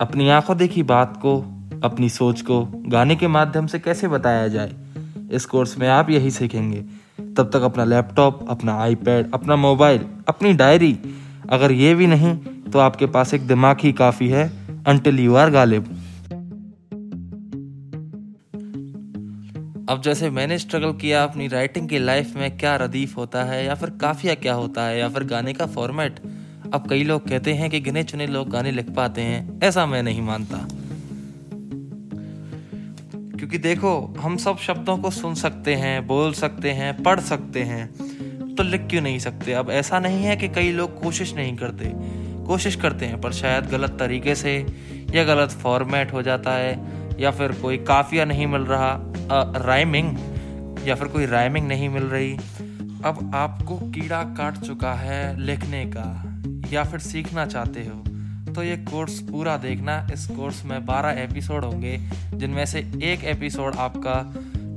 अपनी आँखों देखी बात को, अपनी सोच को गाने के माध्यम से कैसे बताया जाए? इस कोर्स में आप यही सीखेंगे। तब तक अपना लैपटॉप, अपना आईपैड, अपना मोबाइल, अपनी डायरी, अगर ये भी नहीं तो आपके पास एक दिमाग ही काफ़ी है अनटिल यू आर गालिब। अब जैसे मैंने स्ट्रगल किया अपनी राइटिंग की लाइफ में, क्या रदीफ होता है, या फिर काफिया क्या होता है, या फिर गाने का फॉर्मेट अब कई लोग कहते हैं कि गिने चुने लोग गाने लिख पाते हैं, ऐसा मैं नहीं मानता। क्योंकि देखो, हम सब शब्दों को सुन सकते हैं, बोल सकते हैं, पढ़ सकते हैं तो लिख क्यों नहीं सकते? अब ऐसा नहीं है कि कई लोग कोशिश नहीं करते। कोशिश करते हैं, पर शायद गलत तरीके से या गलत फॉर्मेट हो जाता है, या फिर कोई काफिया नहीं मिल रहा राइमिंग या फिर कोई राइमिंग नहीं मिल रही। अब आपको कीड़ा काट चुका है लिखने का। या फिर सीखना चाहते हो तो ये कोर्स पूरा देखना। इस कोर्स में 12 एपिसोड होंगे, जिनमें से एक एपिसोड आपका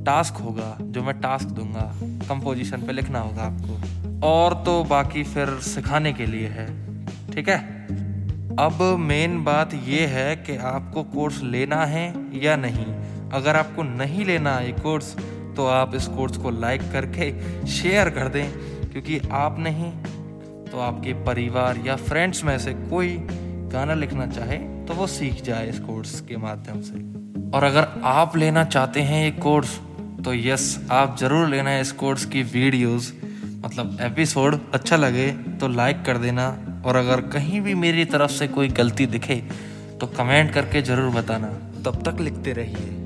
टास्क होगा, जो मैं टास्क दूँगा। कंपोजिशन पे लिखना होगा आपको। और तो बाकी फिर सिखाने के लिए है। ठीक है? अब मेन बात ये है कि आपको कोर्स लेना है या नहीं। अगर आपको नहीं लेना ये कोर्स तो आप इस कोर्स को लाइक करके शेयर कर दें, क्योंकि आप नहीं तो आपके परिवार या फ्रेंड्स में से कोई गाना लिखना चाहे तो वो सीख जाए इस कोर्स के माध्यम से। और अगर आप लेना चाहते हैं ये कोर्स तो यस आप ज़रूर लेना है इस कोर्स की वीडियोस मतलब एपिसोड अच्छा लगे तो लाइक कर देना। और अगर कहीं भी मेरी तरफ़ से कोई गलती दिखे तो कमेंट करके ज़रूर बताना। तब तक लिखते रहिए।